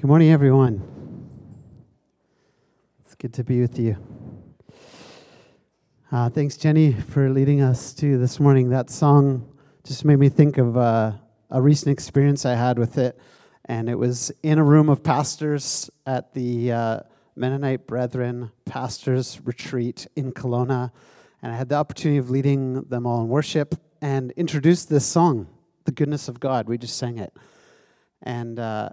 Good morning, everyone. It's good to be with you. Uh, thanks, Jenny, for leading us to this morning. That song just made me think of uh, a recent experience I had with it, and it was in a room of pastors at the uh, Mennonite Brethren Pastors Retreat in Kelowna, and I had the opportunity of leading them all in worship and introduced this song, "The Goodness of God." We just sang it, and uh,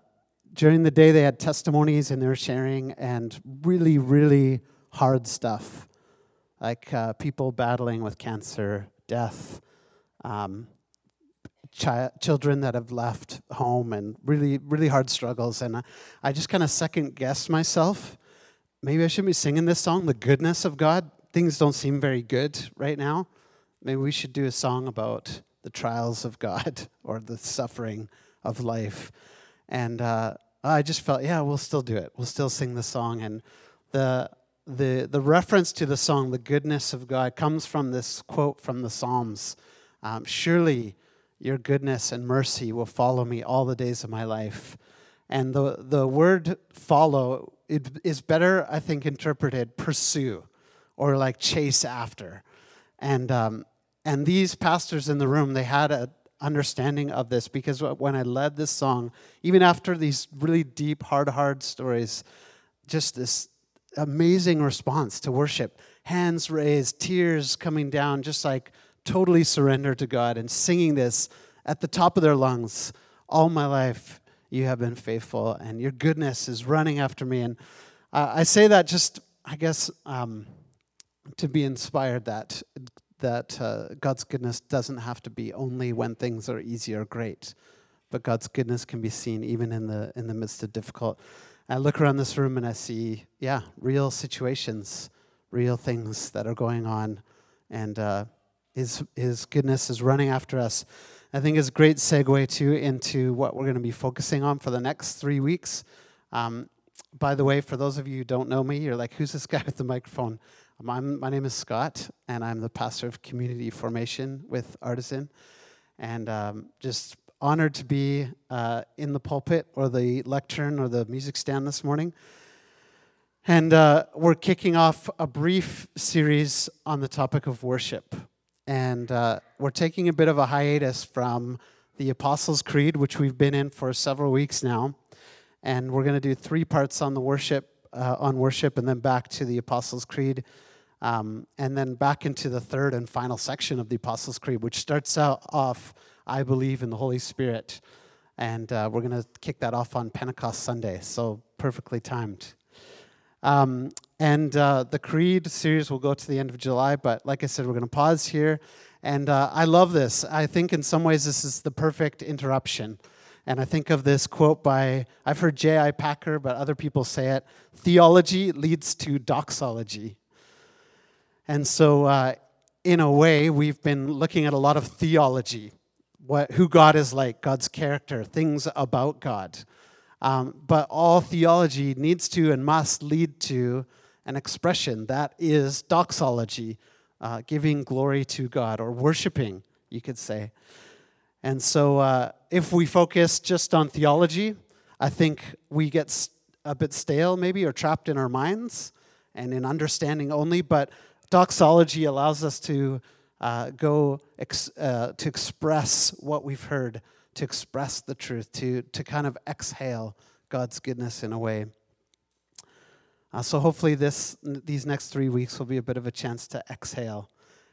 during the day they had testimonies and they were sharing and really really hard stuff like uh, people battling with cancer death um, chi- children that have left home and really really hard struggles. And i, I just kind of second guessed myself. Maybe i shouldn't be singing this song the goodness of god. Things don't seem very good right now. Maybe we should do a song about the trials of god or the suffering of life. And uh, I just felt, yeah, we'll still do it. We'll still sing the song. And the, the, the reference to the song, the goodness of God, comes from this quote from the Psalms um, Surely your goodness and mercy will follow me all the days of my life. And the, the word follow it is better, I think, interpreted pursue or like chase after. And, um, and these pastors in the room, they had a, understanding of this because when I led this song, even after these really deep, hard, hard stories, just this amazing response to worship hands raised, tears coming down, just like totally surrender to God and singing this at the top of their lungs. All my life, you have been faithful, and your goodness is running after me. And uh, I say that just, I guess, um, to be inspired that that uh, God's goodness doesn't have to be only when things are easy or great, but God's goodness can be seen even in the in the midst of difficult. I look around this room and I see, yeah, real situations, real things that are going on, and uh, His His goodness is running after us. I think is a great segue too into what we're going to be focusing on for the next three weeks. Um, by the way, for those of you who don't know me, you're like, who's this guy with the microphone? My name is Scott, and I'm the pastor of community formation with Artisan. And um, just honored to be uh, in the pulpit or the lectern or the music stand this morning. And uh, we're kicking off a brief series on the topic of worship. And uh, we're taking a bit of a hiatus from the Apostles' Creed, which we've been in for several weeks now. And we're going to do three parts on the worship, uh, on worship, and then back to the Apostles' Creed um, and then back into the third and final section of the Apostles' Creed, which starts out off, I believe in the Holy Spirit. And uh, we're going to kick that off on Pentecost Sunday, so perfectly timed. Um, and uh, the Creed series will go to the end of July, but like I said, we're going to pause here. And uh, I love this. I think in some ways this is the perfect interruption. And I think of this quote by, I've heard J.I. Packer, but other people say it theology leads to doxology. And so, uh, in a way, we've been looking at a lot of theology, what, who God is like, God's character, things about God. Um, but all theology needs to and must lead to an expression that is doxology, uh, giving glory to God, or worshiping, you could say. And so, uh, if we focus just on theology, I think we get a bit stale, maybe, or trapped in our minds and in understanding only. But doxology allows us to uh, go ex- uh, to express what we've heard, to express the truth, to, to kind of exhale God's goodness in a way. Uh, so hopefully this these next three weeks will be a bit of a chance to exhale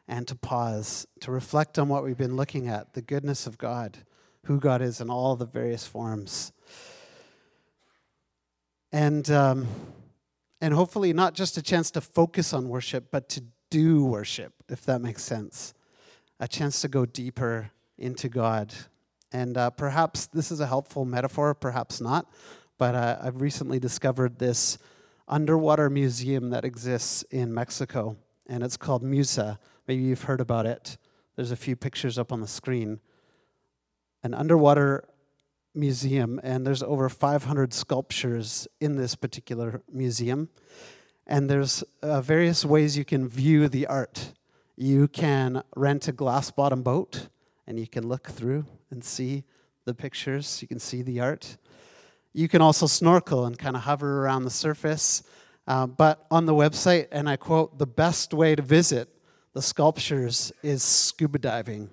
and to pause, to reflect on what we've been looking at, the goodness of God, who God is in all the various forms. And um, and hopefully not just a chance to focus on worship, but to do worship, if that makes sense. A chance to go deeper into God. And uh, perhaps this is a helpful metaphor, perhaps not, but uh, I've recently discovered this underwater museum that exists in Mexico, and it's called Musa. Maybe you've heard about it. There's a few pictures up on the screen. An underwater museum, and there's over 500 sculptures in this particular museum. And there's uh, various ways you can view the art. You can rent a glass bottom boat, and you can look through and see the pictures, you can see the art. You can also snorkel and kind of hover around the surface. Uh, but on the website, and I quote, the best way to visit the sculptures is scuba diving,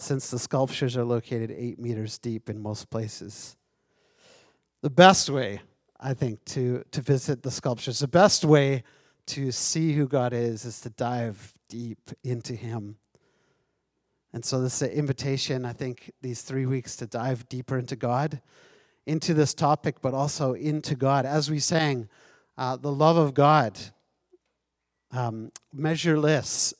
since the sculptures are located eight meters deep in most places. The best way, I think, to, to visit the sculptures, the best way to see who God is, is to dive deep into Him. And so, this is an invitation, I think, these three weeks to dive deeper into God, into this topic, but also into God. As we sang, uh, the love of God, um, measureless,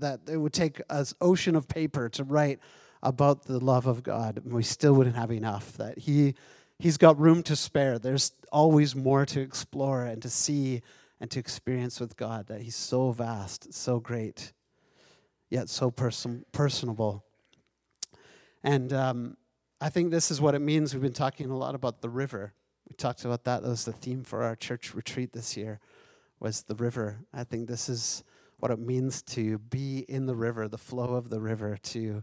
that it would take an ocean of paper to write about the love of God, and we still wouldn't have enough. That He He's got room to spare. There's always more to explore and to see and to experience with God. That He's so vast, so great, yet so person- personable. And um, I think this is what it means. We've been talking a lot about the river. We talked about that. That was the theme for our church retreat this year, was the river. I think this is what it means to be in the river, the flow of the river, to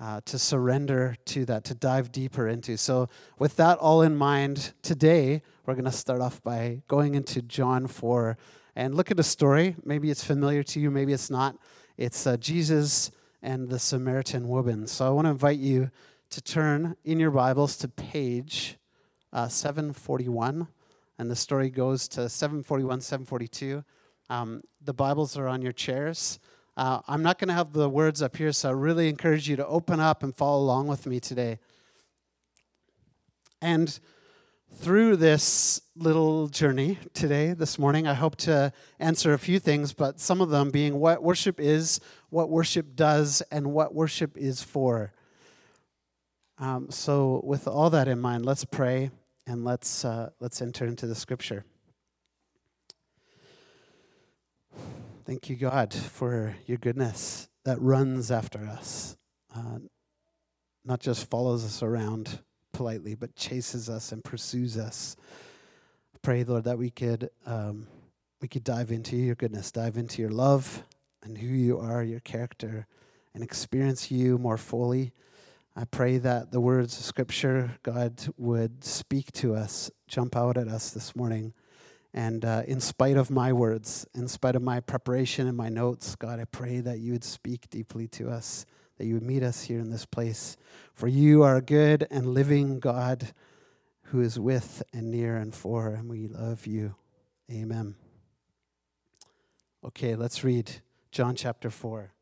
uh, to surrender to that, to dive deeper into. So, with that all in mind, today we're going to start off by going into John 4 and look at a story. Maybe it's familiar to you, maybe it's not. It's uh, Jesus and the Samaritan woman. So, I want to invite you to turn in your Bibles to page uh, 741. And the story goes to 741, 742. Um, the Bibles are on your chairs. Uh, I'm not going to have the words up here, so I really encourage you to open up and follow along with me today. And through this little journey today, this morning, I hope to answer a few things, but some of them being what worship is, what worship does, and what worship is for. Um, so, with all that in mind, let's pray and let's uh, let's enter into the scripture. Thank you, God, for your goodness that runs after us, uh, not just follows us around politely, but chases us and pursues us. Pray, Lord, that we could um, we could dive into your goodness, dive into your love and who you are, your character, and experience you more fully. I pray that the words of Scripture, God, would speak to us, jump out at us this morning and uh, in spite of my words, in spite of my preparation and my notes, God, I pray that you would speak deeply to us, that you would meet us here in this place. For you are a good and living God who is with and near and for, and we love you. Amen. Okay, let's read John chapter 4.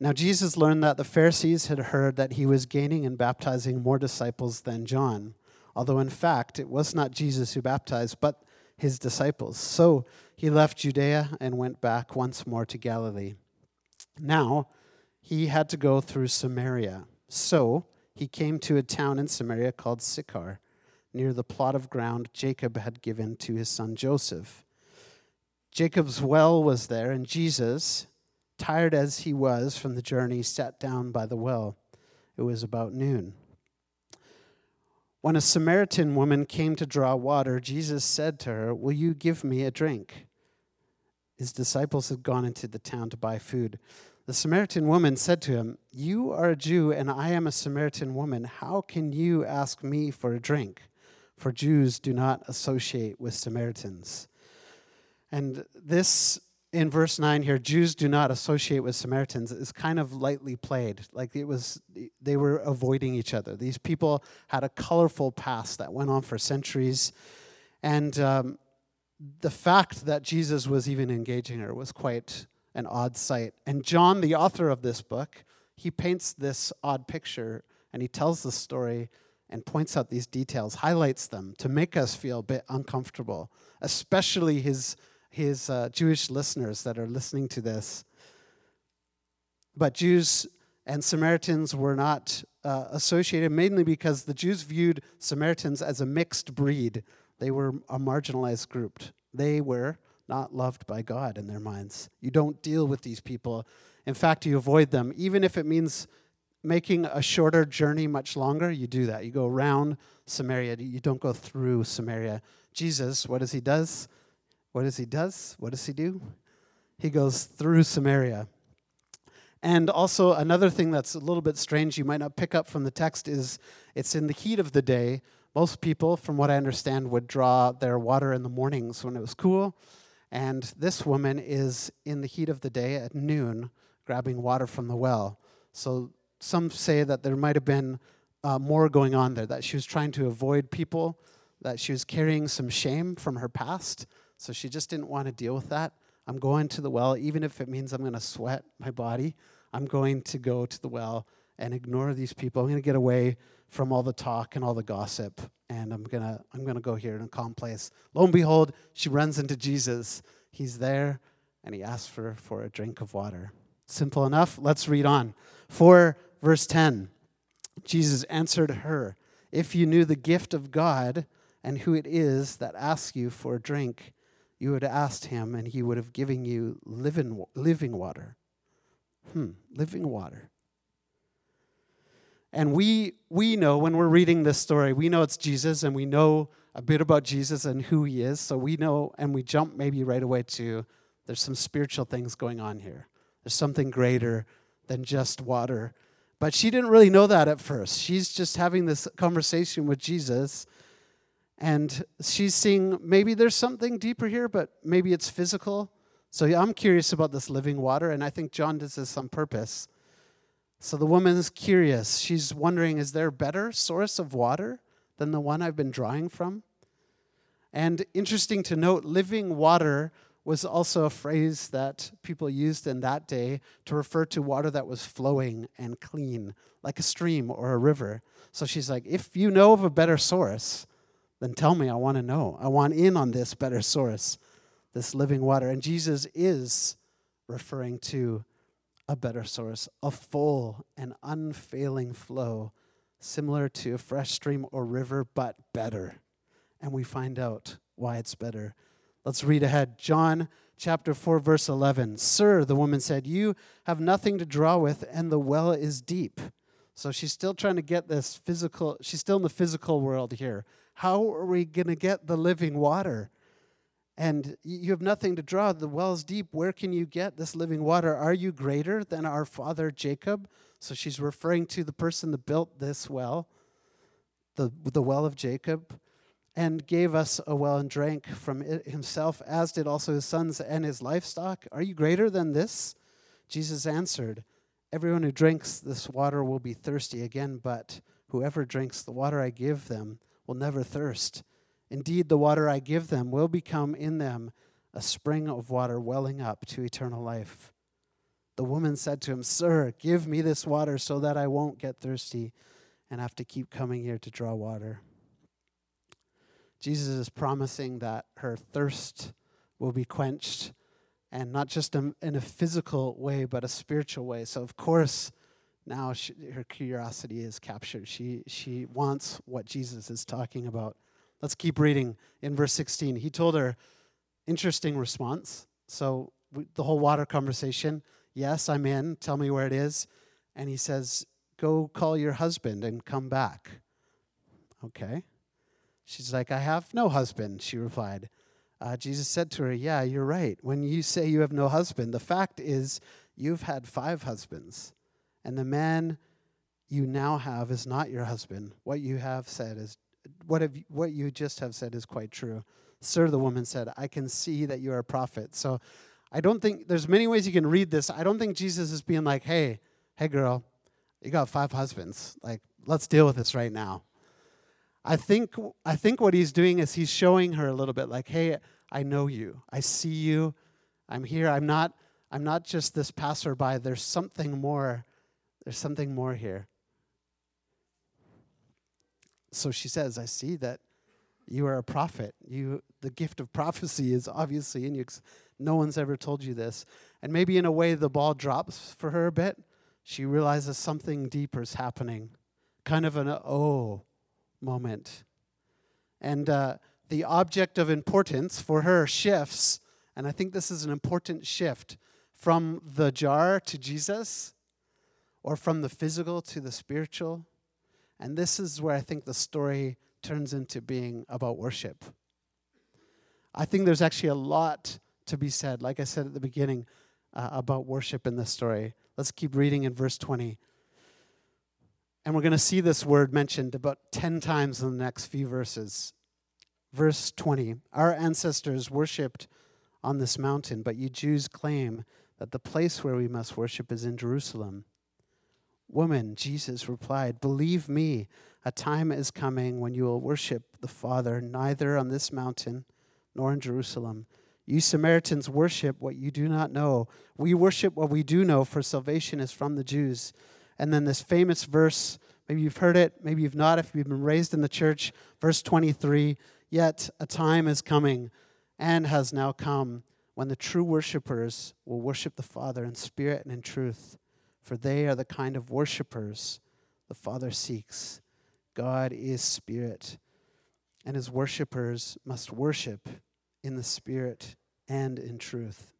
Now, Jesus learned that the Pharisees had heard that he was gaining and baptizing more disciples than John although in fact it was not Jesus who baptized, but his disciples. So he left Judea and went back once more to Galilee. Now he had to go through Samaria. So he came to a town in Samaria called Sychar, near the plot of ground Jacob had given to his son Joseph. Jacob's well was there, and Jesus, tired as he was from the journey, sat down by the well. It was about noon. When a Samaritan woman came to draw water, Jesus said to her, Will you give me a drink? His disciples had gone into the town to buy food. The Samaritan woman said to him, You are a Jew, and I am a Samaritan woman. How can you ask me for a drink? For Jews do not associate with Samaritans. And this in verse 9 here jews do not associate with samaritans is kind of lightly played. Like it was they were avoiding each other. These people had a colorful past that went on for centuries. And um, the fact that jesus was even engaging her was quite an odd sight. And john the author of this book he paints this odd picture and he tells the story and points out these details highlights them to make us feel a bit uncomfortable especially his his uh, Jewish listeners that are listening to this. But Jews and Samaritans were not uh, associated mainly because the Jews viewed Samaritans as a mixed breed. They were a marginalized group. They were not loved by God in their minds. You don't deal with these people. In fact, you avoid them. Even if it means making a shorter journey much longer, you do that. You go around Samaria, you don't go through Samaria. Jesus, what does he does? What does he does? What does he do? He goes through Samaria. And also, another thing that's a little bit strange you might not pick up from the text is it's in the heat of the day. Most people, from what I understand, would draw their water in the mornings when it was cool. And this woman is in the heat of the day at noon grabbing water from the well. So some say that there might have been uh, more going on there, that she was trying to avoid people, that she was carrying some shame from her past. So she just didn't want to deal with that. I'm going to the well, even if it means I'm going to sweat my body. I'm going to go to the well and ignore these people. I'm going to get away from all the talk and all the gossip, and I'm going to I'm going to go here in a calm place. Lo and behold, she runs into Jesus. He's there, and he asks for, for a drink of water. Simple enough. Let's read on. 4 verse 10. Jesus answered her, If you knew the gift of God and who it is that asks you for a drink, you would have asked him, and he would have given you living, living water. Hmm, living water. And we, we know when we're reading this story, we know it's Jesus and we know a bit about Jesus and who he is. So we know, and we jump maybe right away to there's some spiritual things going on here. There's something greater than just water. But she didn't really know that at first. She's just having this conversation with Jesus and she's seeing maybe there's something deeper here, but maybe it's physical. So yeah, I'm curious about this living water, and I think John does this on purpose. So the woman's curious. She's wondering is there a better source of water than the one I've been drawing from? And interesting to note, living water was also a phrase that people used in that day to refer to water that was flowing and clean, like a stream or a river. So she's like, if you know of a better source, then tell me, I want to know. I want in on this better source, this living water. And Jesus is referring to a better source, a full and unfailing flow, similar to a fresh stream or river, but better. And we find out why it's better. Let's read ahead. John chapter 4, verse 11. Sir, the woman said, You have nothing to draw with, and the well is deep. So she's still trying to get this physical, she's still in the physical world here. How are we going to get the living water? And you have nothing to draw. The well's deep. Where can you get this living water? Are you greater than our father Jacob? So she's referring to the person that built this well, the, the well of Jacob, and gave us a well and drank from it himself, as did also his sons and his livestock. Are you greater than this? Jesus answered, Everyone who drinks this water will be thirsty again, but whoever drinks the water I give them will never thirst. Indeed, the water I give them will become in them a spring of water welling up to eternal life. The woman said to him, Sir, give me this water so that I won't get thirsty and have to keep coming here to draw water. Jesus is promising that her thirst will be quenched and not just in a physical way, but a spiritual way. So, of course, now she, her curiosity is captured. She, she wants what Jesus is talking about. Let's keep reading in verse 16. He told her, interesting response. So, the whole water conversation, yes, I'm in, tell me where it is. And he says, Go call your husband and come back. Okay. She's like, I have no husband, she replied. Uh, Jesus said to her, Yeah, you're right. When you say you have no husband, the fact is you've had five husbands, and the man you now have is not your husband. What you have said is, what, have, what you just have said is quite true. Sir, the woman said, I can see that you are a prophet. So I don't think, there's many ways you can read this. I don't think Jesus is being like, hey, hey, girl, you got five husbands. Like, let's deal with this right now. I think I think what he's doing is he's showing her a little bit like, "Hey, I know you. I see you. I'm here. I'm not I'm not just this passerby. There's something more. There's something more here." So she says, "I see that you are a prophet. You the gift of prophecy is obviously in you. No one's ever told you this." And maybe in a way the ball drops for her a bit. She realizes something deeper is happening. Kind of an oh moment. And uh, the object of importance for her shifts, and I think this is an important shift from the jar to Jesus, or from the physical to the spiritual. And this is where I think the story turns into being about worship. I think there's actually a lot to be said, like I said at the beginning, uh, about worship in this story. Let's keep reading in verse 20. And we're going to see this word mentioned about 10 times in the next few verses. Verse 20 Our ancestors worshipped on this mountain, but you Jews claim that the place where we must worship is in Jerusalem. Woman, Jesus replied, Believe me, a time is coming when you will worship the Father neither on this mountain nor in Jerusalem. You Samaritans worship what you do not know. We worship what we do know, for salvation is from the Jews. And then this famous verse, maybe you've heard it, maybe you've not, if you've been raised in the church, verse 23 Yet a time is coming and has now come when the true worshipers will worship the Father in spirit and in truth, for they are the kind of worshipers the Father seeks. God is spirit, and his worshipers must worship in the Spirit and in truth.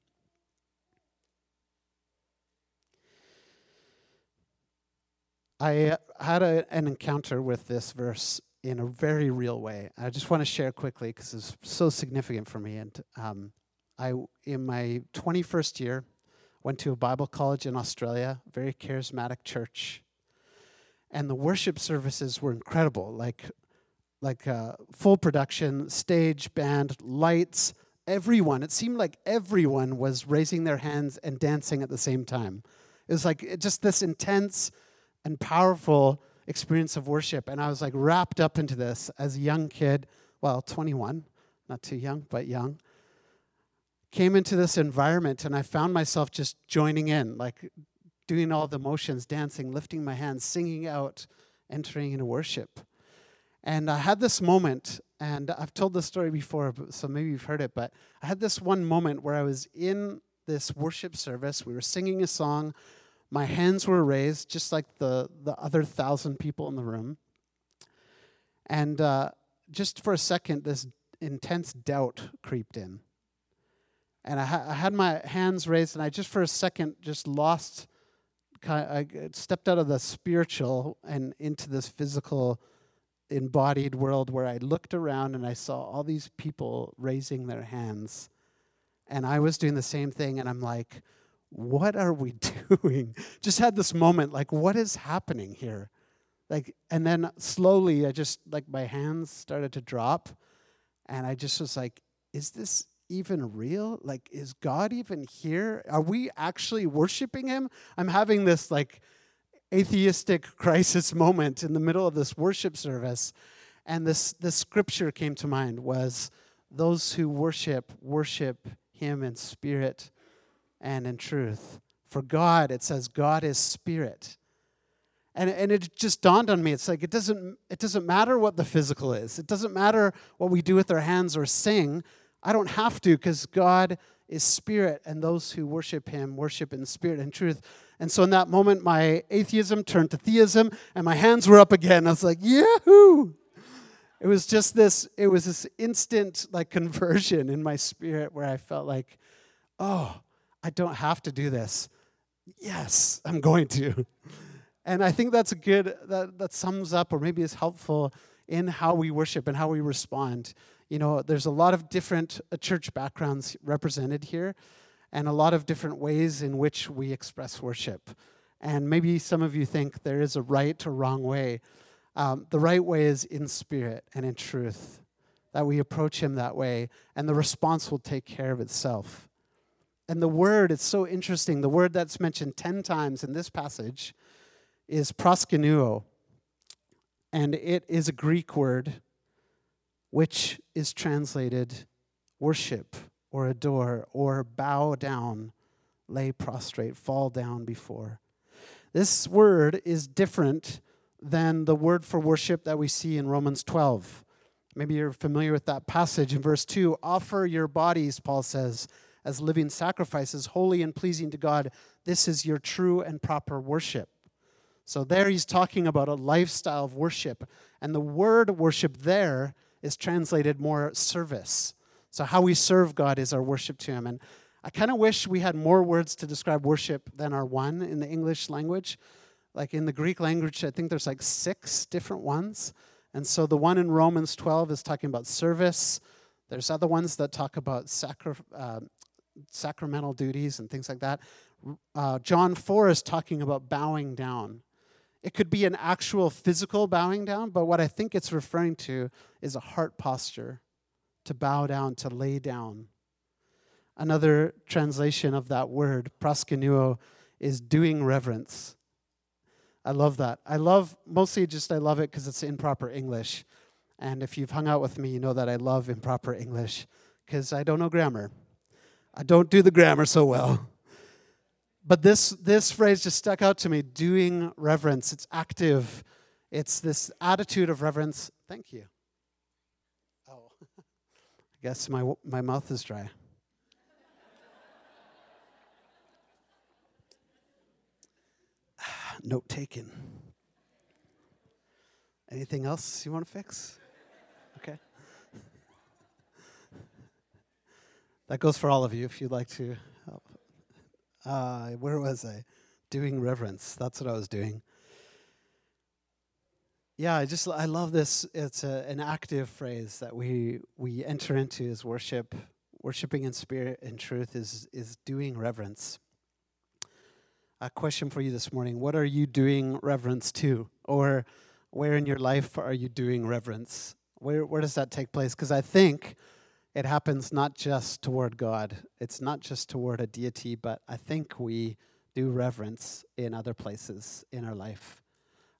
I had a, an encounter with this verse in a very real way. I just want to share quickly because it's so significant for me. And um, I, in my 21st year, went to a Bible college in Australia, very charismatic church, and the worship services were incredible. Like like uh, full production, stage, band, lights, everyone. It seemed like everyone was raising their hands and dancing at the same time. It was like just this intense and powerful experience of worship. And I was like wrapped up into this as a young kid, well, 21, not too young, but young. Came into this environment and I found myself just joining in, like doing all the motions, dancing, lifting my hands, singing out, entering into worship. And I had this moment, and I've told this story before, so maybe you've heard it, but I had this one moment where I was in this worship service. We were singing a song. My hands were raised, just like the, the other thousand people in the room. And uh, just for a second, this intense doubt creeped in. And I, ha- I, had my hands raised, and I just for a second just lost, I uh, stepped out of the spiritual and into this physical embodied world where I looked around and I saw all these people raising their hands. And I was doing the same thing, and I'm like, what are we doing? Just had this moment, like, what is happening here? Like, and then slowly, I just, like, my hands started to drop, and I just was like, is this even real? Like, is God even here? Are we actually worshiping Him? I'm having this, like, atheistic crisis moment in the middle of this worship service. And this, this scripture came to mind was those who worship, worship him in spirit and in truth. For God, it says God is spirit. And, and it just dawned on me. It's like it doesn't, it doesn't matter what the physical is. It doesn't matter what we do with our hands or sing. I don't have to because God is spirit, and those who worship him worship in spirit and truth. And so in that moment, my atheism turned to theism, and my hands were up again. I was like, Yahoo! It was just this, it was this instant like conversion in my spirit where I felt like, oh, I don't have to do this. Yes, I'm going to. And I think that's a good, that, that sums up or maybe is helpful in how we worship and how we respond. You know, there's a lot of different uh, church backgrounds represented here and a lot of different ways in which we express worship. And maybe some of you think there is a right or wrong way. Um, the right way is in spirit and in truth, that we approach Him that way, and the response will take care of itself. And the word, it's so interesting. The word that's mentioned 10 times in this passage is proskuneo. And it is a Greek word which is translated worship or adore or bow down, lay prostrate, fall down before. This word is different than the word for worship that we see in Romans 12. Maybe you're familiar with that passage in verse 2. Offer your bodies, Paul says, as living sacrifices, holy and pleasing to God. This is your true and proper worship. So there he's talking about a lifestyle of worship. And the word worship there is translated more service. So, how we serve God is our worship to Him. And I kind of wish we had more words to describe worship than our one in the English language. Like in the Greek language, I think there's like six different ones. And so the one in Romans 12 is talking about service. There's other ones that talk about uh, sacramental duties and things like that. Uh, John 4 is talking about bowing down. It could be an actual physical bowing down, but what I think it's referring to is a heart posture to bow down, to lay down. Another translation of that word, proskuneo, is doing reverence. I love that. I love, mostly just I love it because it's improper English. And if you've hung out with me, you know that I love improper English because I don't know grammar. I don't do the grammar so well. But this, this phrase just stuck out to me doing reverence. It's active, it's this attitude of reverence. Thank you. Oh, I guess my, my mouth is dry. Note taken. Anything else you want to fix? Okay. That goes for all of you if you'd like to. Uh, where was I? Doing reverence. That's what I was doing. Yeah, I just I love this. It's a, an active phrase that we we enter into as worship. Worshiping in spirit and truth is is doing reverence. A question for you this morning: What are you doing reverence to, or where in your life are you doing reverence? Where where does that take place? Because I think it happens not just toward God, it's not just toward a deity, but I think we do reverence in other places in our life.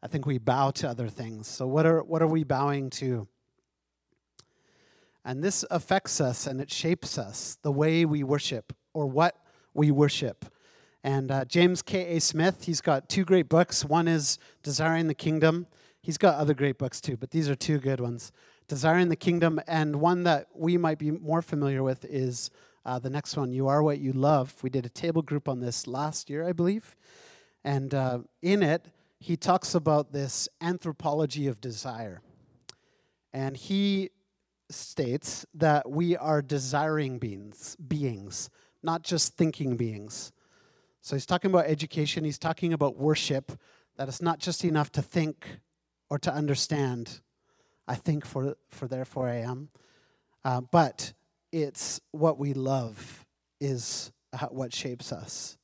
I think we bow to other things. So, what are, what are we bowing to? And this affects us and it shapes us, the way we worship or what we worship. And uh, James K.A. Smith, he's got two great books. One is Desiring the Kingdom. He's got other great books too, but these are two good ones. Desiring the Kingdom, and one that we might be more familiar with is uh, the next one, You Are What You Love. We did a table group on this last year, I believe. And uh, in it, he talks about this anthropology of desire. And he states that we are desiring beings, beings, not just thinking beings. So he's talking about education, he's talking about worship, that it's not just enough to think or to understand, I think, for, for therefore I am. Uh, but it's what we love is what shapes us.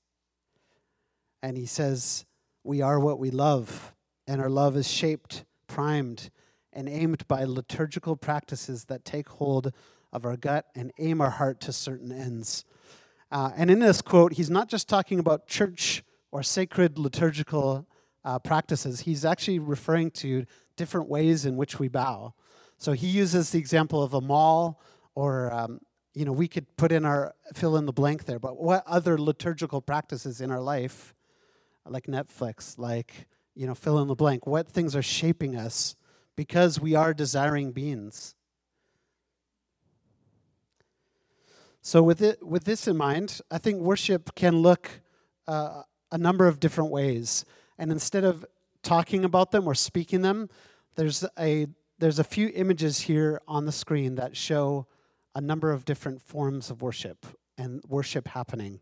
And he says, We are what we love, and our love is shaped, primed, and aimed by liturgical practices that take hold of our gut and aim our heart to certain ends. Uh, and in this quote, he's not just talking about church or sacred liturgical uh, practices, he's actually referring to different ways in which we bow. So he uses the example of a mall, or um, you know, we could put in our fill in the blank there. But what other liturgical practices in our life, like Netflix, like you know, fill in the blank? What things are shaping us because we are desiring beings? So with it, with this in mind, I think worship can look uh, a number of different ways. And instead of talking about them or speaking them, there's a there's a few images here on the screen that show a number of different forms of worship and worship happening.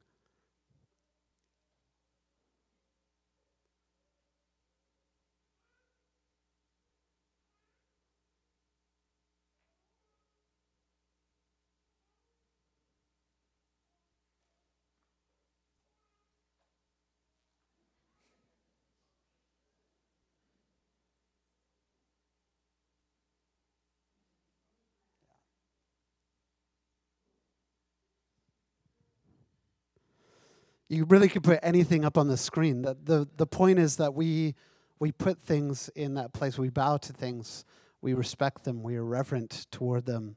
You really could put anything up on the screen. The, the, the point is that we, we put things in that place. We bow to things. We respect them. We are reverent toward them.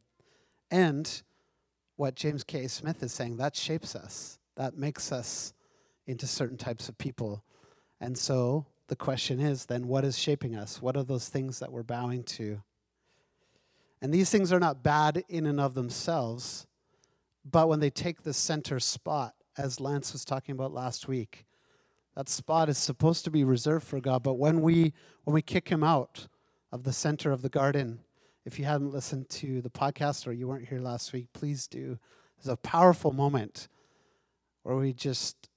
And what James K. Smith is saying, that shapes us. That makes us into certain types of people. And so the question is then, what is shaping us? What are those things that we're bowing to? And these things are not bad in and of themselves, but when they take the center spot, as Lance was talking about last week. That spot is supposed to be reserved for God, but when we when we kick him out of the center of the garden, if you haven't listened to the podcast or you weren't here last week, please do. It's a powerful moment where we just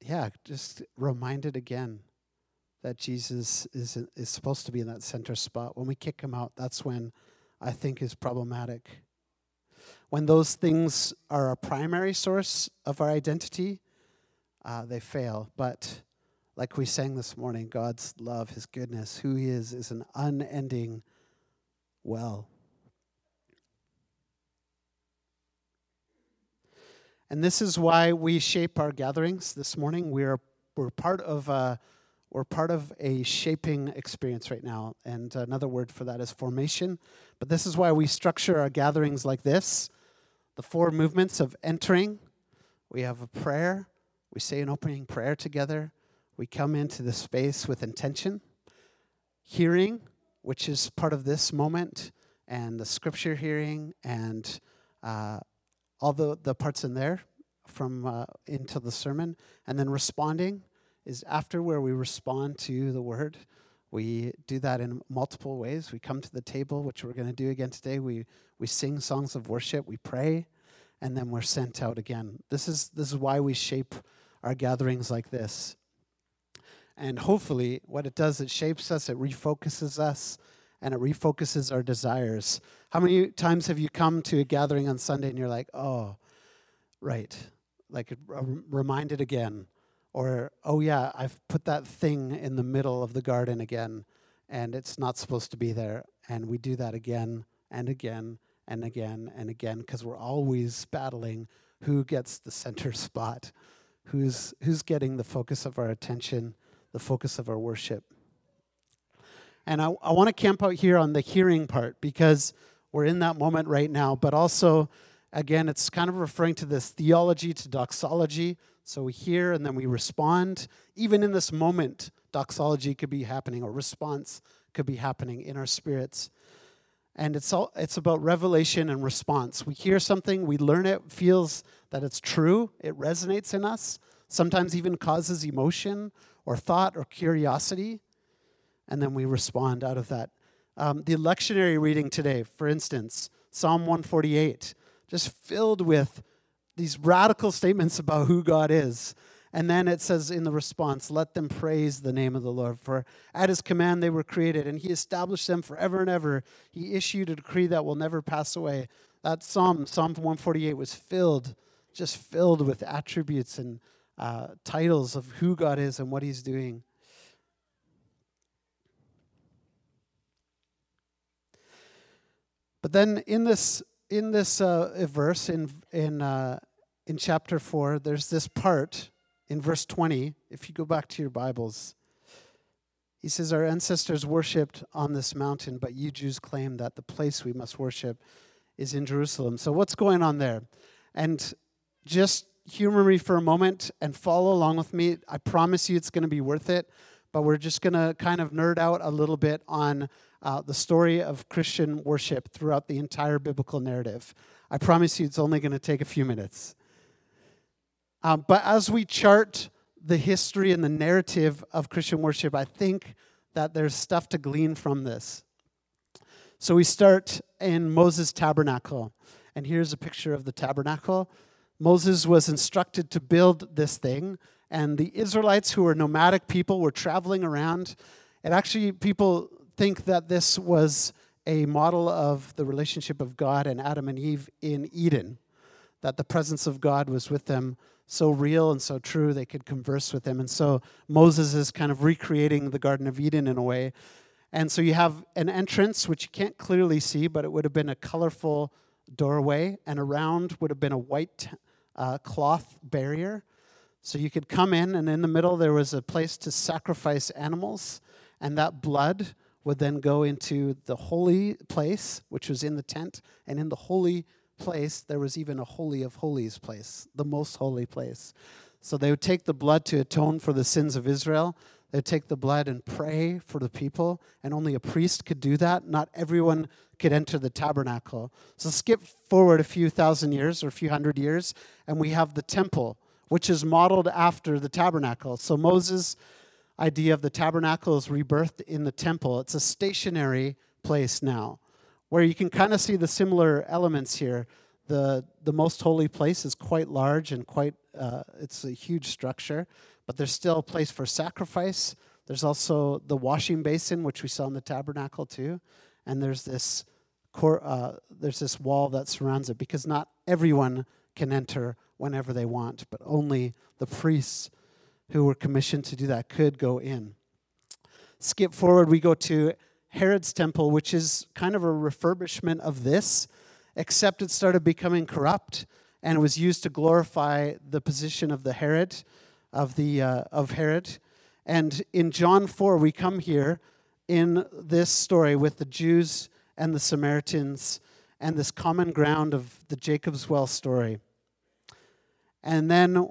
yeah, just reminded again that Jesus is is supposed to be in that center spot. When we kick him out, that's when I think is problematic when those things are a primary source of our identity, uh, they fail. But like we sang this morning, God's love, His goodness, who He is, is an unending well. And this is why we shape our gatherings this morning. We're, we're, part of a, we're part of a shaping experience right now. And another word for that is formation. But this is why we structure our gatherings like this the four movements of entering. We have a prayer, we say an opening prayer together. We come into the space with intention. Hearing, which is part of this moment, and the scripture hearing, and uh, all the, the parts in there from uh, into the sermon. And then responding is after where we respond to the word. We do that in multiple ways. We come to the table, which we're going to do again today. We, we sing songs of worship, we pray, and then we're sent out again. This is, this is why we shape our gatherings like this. And hopefully, what it does, it shapes us, it refocuses us, and it refocuses our desires. How many times have you come to a gathering on Sunday and you're like, oh, right, like reminded again? Or, oh, yeah, I've put that thing in the middle of the garden again, and it's not supposed to be there. And we do that again and again and again and again because we're always battling who gets the center spot who's, who's getting the focus of our attention, the focus of our worship. And I, I want to camp out here on the hearing part because we're in that moment right now, but also, again, it's kind of referring to this theology to doxology. So we hear and then we respond. Even in this moment, doxology could be happening or response could be happening in our spirits. And it's all it's about revelation and response. We hear something, we learn it, feels that it's true, it resonates in us, sometimes even causes emotion or thought or curiosity, and then we respond out of that. Um, the lectionary reading today, for instance, Psalm 148, just filled with these radical statements about who God is. And then it says in the response, let them praise the name of the Lord. For at his command they were created, and he established them forever and ever. He issued a decree that will never pass away. That psalm, Psalm 148, was filled, just filled with attributes and uh, titles of who God is and what he's doing. But then in this in this uh, verse in in uh, in chapter four, there's this part in verse 20, if you go back to your Bibles, he says, Our ancestors worshipped on this mountain, but you Jews claim that the place we must worship is in Jerusalem. So, what's going on there? And just humor me for a moment and follow along with me. I promise you it's going to be worth it, but we're just going to kind of nerd out a little bit on uh, the story of Christian worship throughout the entire biblical narrative. I promise you it's only going to take a few minutes. Um, but as we chart the history and the narrative of Christian worship, I think that there's stuff to glean from this. So we start in Moses' tabernacle. And here's a picture of the tabernacle. Moses was instructed to build this thing, and the Israelites, who were nomadic people, were traveling around. And actually, people think that this was a model of the relationship of God and Adam and Eve in Eden, that the presence of God was with them so real and so true they could converse with him. And so Moses is kind of recreating the Garden of Eden in a way. And so you have an entrance, which you can't clearly see, but it would have been a colorful doorway, and around would have been a white uh, cloth barrier. So you could come in, and in the middle there was a place to sacrifice animals, and that blood would then go into the holy place, which was in the tent, and in the holy place, there was even a Holy of Holies place, the most holy place. So they would take the blood to atone for the sins of Israel. They'd take the blood and pray for the people, and only a priest could do that. Not everyone could enter the tabernacle. So skip forward a few thousand years or a few hundred years, and we have the temple, which is modeled after the tabernacle. So Moses' idea of the tabernacle is rebirthed in the temple. It's a stationary place now where you can kind of see the similar elements here. The, the most holy place is quite large and quite, uh, it's a huge structure, but there's still a place for sacrifice. There's also the washing basin, which we saw in the tabernacle too. And there's this, cor- uh, there's this wall that surrounds it because not everyone can enter whenever they want, but only the priests who were commissioned to do that could go in. Skip forward, we go to Herod's temple, which is kind of a refurbishment of this, except it started becoming corrupt and was used to glorify the position of the Herod, of the uh, of Herod. And in John 4, we come here in this story with the Jews and the Samaritans and this common ground of the Jacob's Well story. And then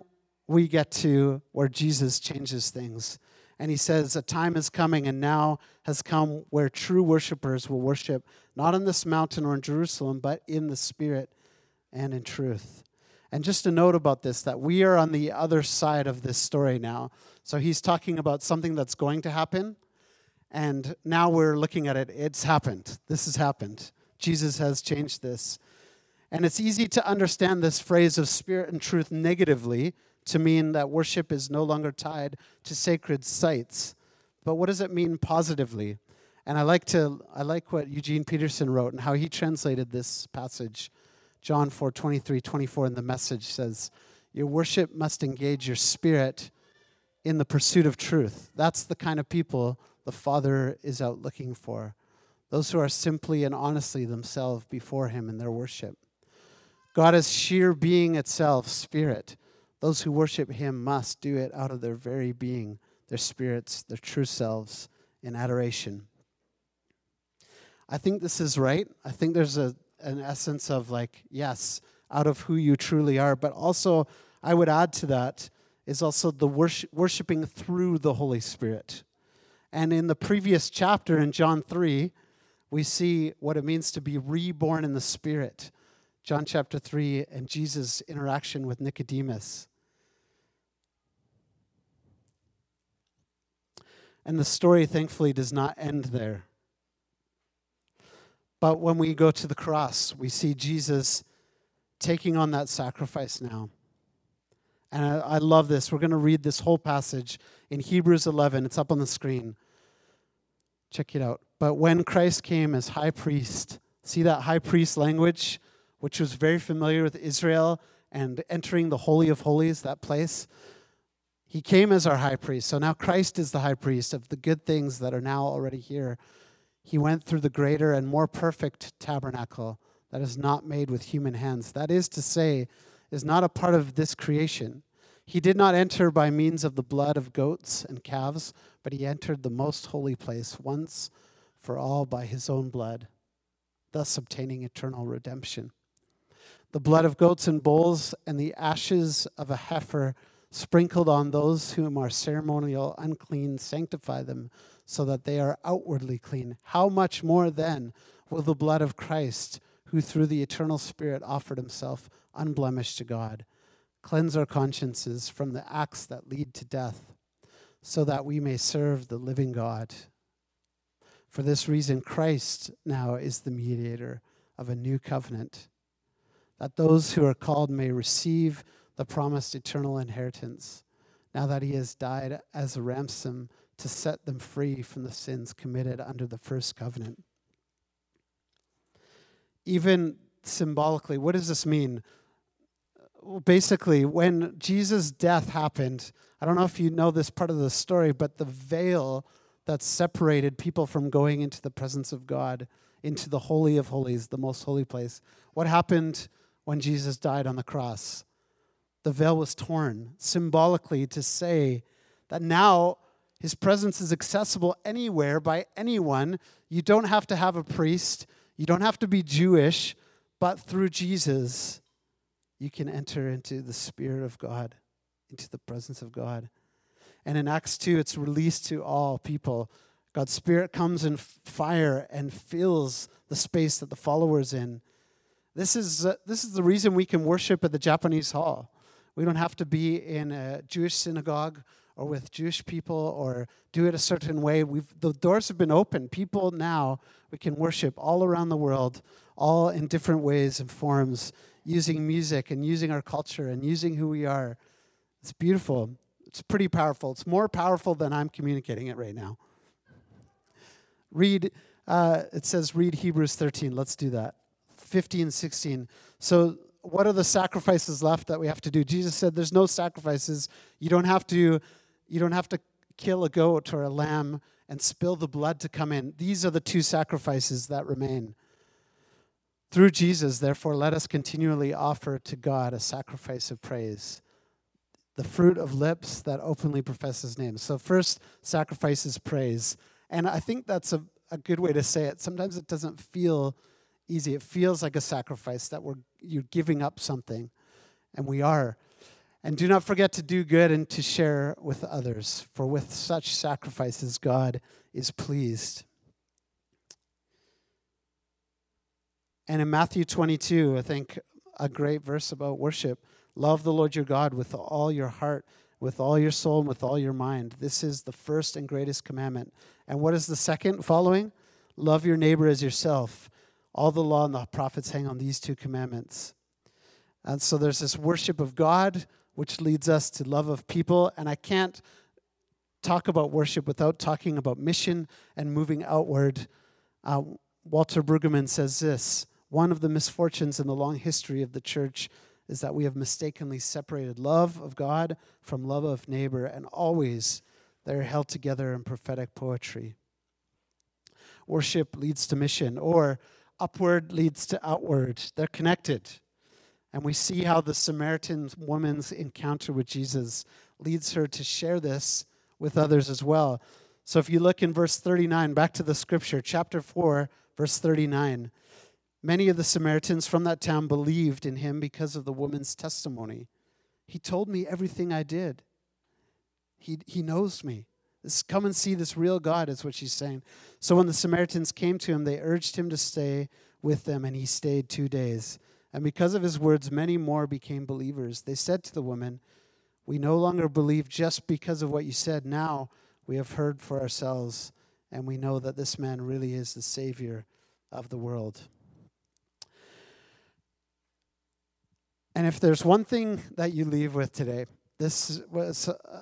we get to where Jesus changes things. And he says, A time is coming and now has come where true worshipers will worship, not on this mountain or in Jerusalem, but in the Spirit and in truth. And just a note about this that we are on the other side of this story now. So he's talking about something that's going to happen. And now we're looking at it. It's happened. This has happened. Jesus has changed this. And it's easy to understand this phrase of spirit and truth negatively to mean that worship is no longer tied to sacred sites. But what does it mean positively? And I like to I like what Eugene Peterson wrote and how he translated this passage. John 4, 23, 24 in the message says, Your worship must engage your spirit in the pursuit of truth. That's the kind of people the Father is out looking for. Those who are simply and honestly themselves before Him in their worship. God is sheer being itself, spirit. Those who worship Him must do it out of their very being, their spirits, their true selves, in adoration. I think this is right. I think there's a, an essence of like, yes, out of who you truly are, but also, I would add to that is also the worship, worshiping through the Holy Spirit. And in the previous chapter in John 3, we see what it means to be reborn in the Spirit. John chapter 3 and Jesus' interaction with Nicodemus. And the story, thankfully, does not end there. But when we go to the cross, we see Jesus taking on that sacrifice now. And I, I love this. We're going to read this whole passage in Hebrews 11. It's up on the screen. Check it out. But when Christ came as high priest, see that high priest language, which was very familiar with Israel and entering the Holy of Holies, that place? He came as our high priest. So now Christ is the high priest of the good things that are now already here. He went through the greater and more perfect tabernacle that is not made with human hands. That is to say, is not a part of this creation. He did not enter by means of the blood of goats and calves, but he entered the most holy place once for all by his own blood, thus obtaining eternal redemption. The blood of goats and bulls and the ashes of a heifer sprinkled on those whom are ceremonial unclean sanctify them so that they are outwardly clean. How much more then will the blood of Christ, who through the eternal Spirit offered himself unblemished to God, cleanse our consciences from the acts that lead to death, so that we may serve the living God? For this reason, Christ now is the mediator of a new covenant, that those who are called may receive the promised eternal inheritance, now that he has died as a ransom to set them free from the sins committed under the first covenant. Even symbolically, what does this mean? Well, basically, when Jesus' death happened, I don't know if you know this part of the story, but the veil that separated people from going into the presence of God, into the Holy of Holies, the most holy place, what happened when Jesus died on the cross? The veil was torn symbolically to say that now his presence is accessible anywhere by anyone. You don't have to have a priest, you don't have to be Jewish, but through Jesus, you can enter into the Spirit of God, into the presence of God. And in Acts 2, it's released to all people. God's Spirit comes in fire and fills the space that the followers in. This is, uh, this is the reason we can worship at the Japanese hall. We don't have to be in a Jewish synagogue or with Jewish people or do it a certain way. We've, the doors have been open. People now, we can worship all around the world, all in different ways and forms, using music and using our culture and using who we are. It's beautiful. It's pretty powerful. It's more powerful than I'm communicating it right now. Read, uh, it says, read Hebrews 13. Let's do that. 15, 16. So what are the sacrifices left that we have to do? Jesus said there's no sacrifices. You don't have to you don't have to kill a goat or a lamb and spill the blood to come in. These are the two sacrifices that remain. Through Jesus, therefore, let us continually offer to God a sacrifice of praise, the fruit of lips that openly profess his name. So, first, sacrifice is praise. And I think that's a, a good way to say it. Sometimes it doesn't feel easy, it feels like a sacrifice that we're, you're giving up something, and we are. And do not forget to do good and to share with others, for with such sacrifices, God is pleased. And in Matthew 22, I think a great verse about worship love the Lord your God with all your heart, with all your soul, and with all your mind. This is the first and greatest commandment. And what is the second following? Love your neighbor as yourself. All the law and the prophets hang on these two commandments. And so there's this worship of God, which leads us to love of people. And I can't talk about worship without talking about mission and moving outward. Uh, Walter Brueggemann says this one of the misfortunes in the long history of the church is that we have mistakenly separated love of God from love of neighbor, and always they're held together in prophetic poetry. Worship leads to mission, or upward leads to outward. They're connected. And we see how the Samaritan woman's encounter with Jesus leads her to share this with others as well. So if you look in verse 39, back to the scripture, chapter 4, verse 39, Many of the Samaritans from that town believed in him because of the woman's testimony. He told me everything I did. He, he knows me. This, come and see this real God, is what she's saying. So when the Samaritans came to him, they urged him to stay with them, and he stayed two days. And because of his words, many more became believers. They said to the woman, We no longer believe just because of what you said. Now we have heard for ourselves, and we know that this man really is the Savior of the world. And if there's one thing that you leave with today, this was, uh,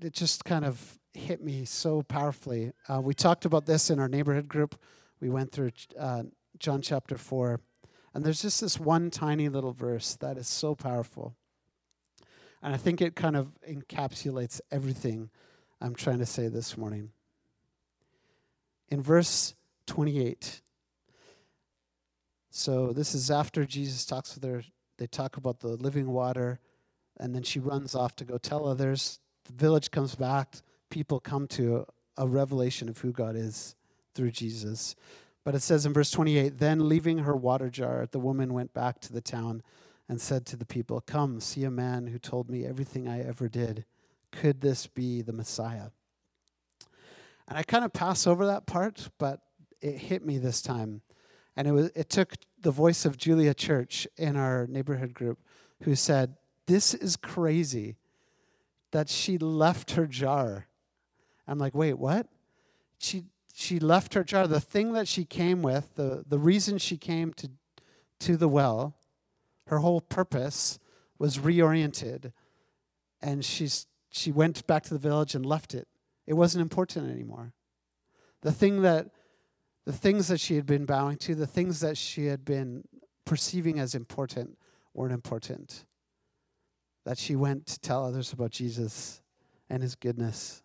it just kind of hit me so powerfully. Uh, we talked about this in our neighborhood group. We went through uh, John chapter 4. And there's just this one tiny little verse that is so powerful. And I think it kind of encapsulates everything I'm trying to say this morning. In verse 28, so this is after Jesus talks with her they talk about the living water, and then she runs off to go tell others. The village comes back, people come to a revelation of who God is through Jesus. But it says in verse 28 Then leaving her water jar, the woman went back to the town and said to the people, Come, see a man who told me everything I ever did. Could this be the Messiah? And I kind of pass over that part, but it hit me this time. And it, was, it took the voice of Julia Church in our neighborhood group who said, This is crazy that she left her jar. I'm like, Wait, what? She, she left her jar. The thing that she came with, the, the reason she came to, to the well, her whole purpose was reoriented. And she's, she went back to the village and left it. It wasn't important anymore. The thing that the things that she had been bowing to, the things that she had been perceiving as important, weren't important. That she went to tell others about Jesus and his goodness.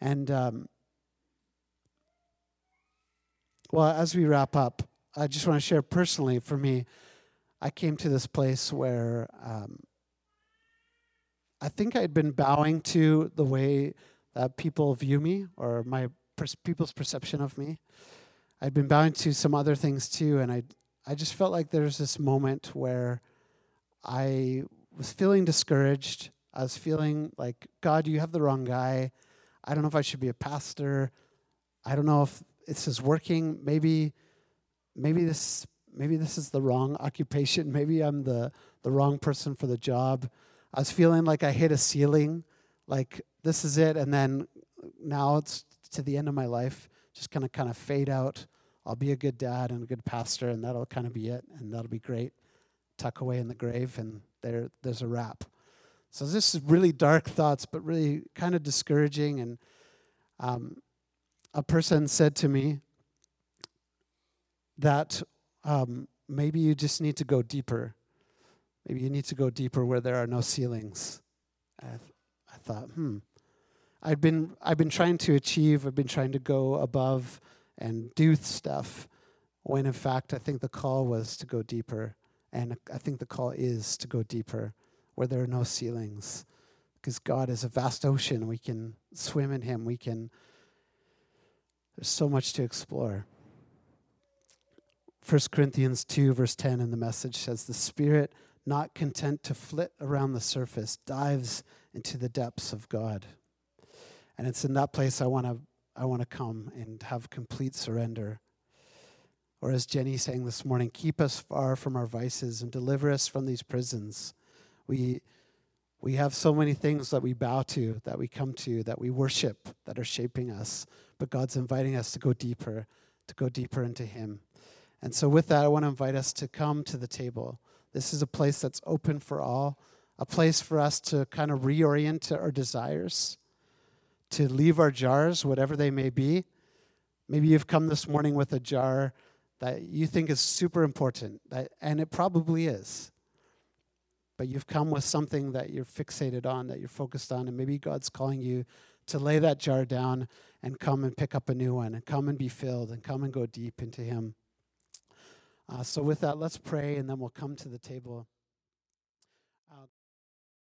And, um, well, as we wrap up, I just want to share personally for me, I came to this place where um, I think I'd been bowing to the way that people view me or my people's perception of me. I'd been bowing to some other things too, and I I just felt like there was this moment where I was feeling discouraged. I was feeling like, God, you have the wrong guy. I don't know if I should be a pastor. I don't know if this is working. Maybe, maybe this maybe this is the wrong occupation. Maybe I'm the the wrong person for the job. I was feeling like I hit a ceiling, like this is it, and then now it's to the end of my life, just of kind of fade out. I'll be a good dad and a good pastor, and that'll kind of be it, and that'll be great. Tuck away in the grave, and there there's a wrap. So this is really dark thoughts, but really kind of discouraging. And um, a person said to me that um, maybe you just need to go deeper. Maybe you need to go deeper where there are no ceilings. I, I thought, hmm. I've been, I've been trying to achieve, I've been trying to go above and do stuff, when in fact, I think the call was to go deeper. And I think the call is to go deeper where there are no ceilings. Because God is a vast ocean. We can swim in Him. We can, there's so much to explore. 1 Corinthians 2, verse 10 in the message says, The Spirit, not content to flit around the surface, dives into the depths of God. And it's in that place I want to I want to come and have complete surrender. Or as Jenny sang this morning, keep us far from our vices and deliver us from these prisons. We we have so many things that we bow to, that we come to, that we worship, that are shaping us. But God's inviting us to go deeper, to go deeper into Him. And so, with that, I want to invite us to come to the table. This is a place that's open for all, a place for us to kind of reorient our desires, to leave our jars, whatever they may be. Maybe you've come this morning with a jar that you think is super important, that, and it probably is. But you've come with something that you're fixated on, that you're focused on, and maybe God's calling you to lay that jar down and come and pick up a new one, and come and be filled, and come and go deep into Him. Uh, so, with that, let's pray and then we'll come to the table.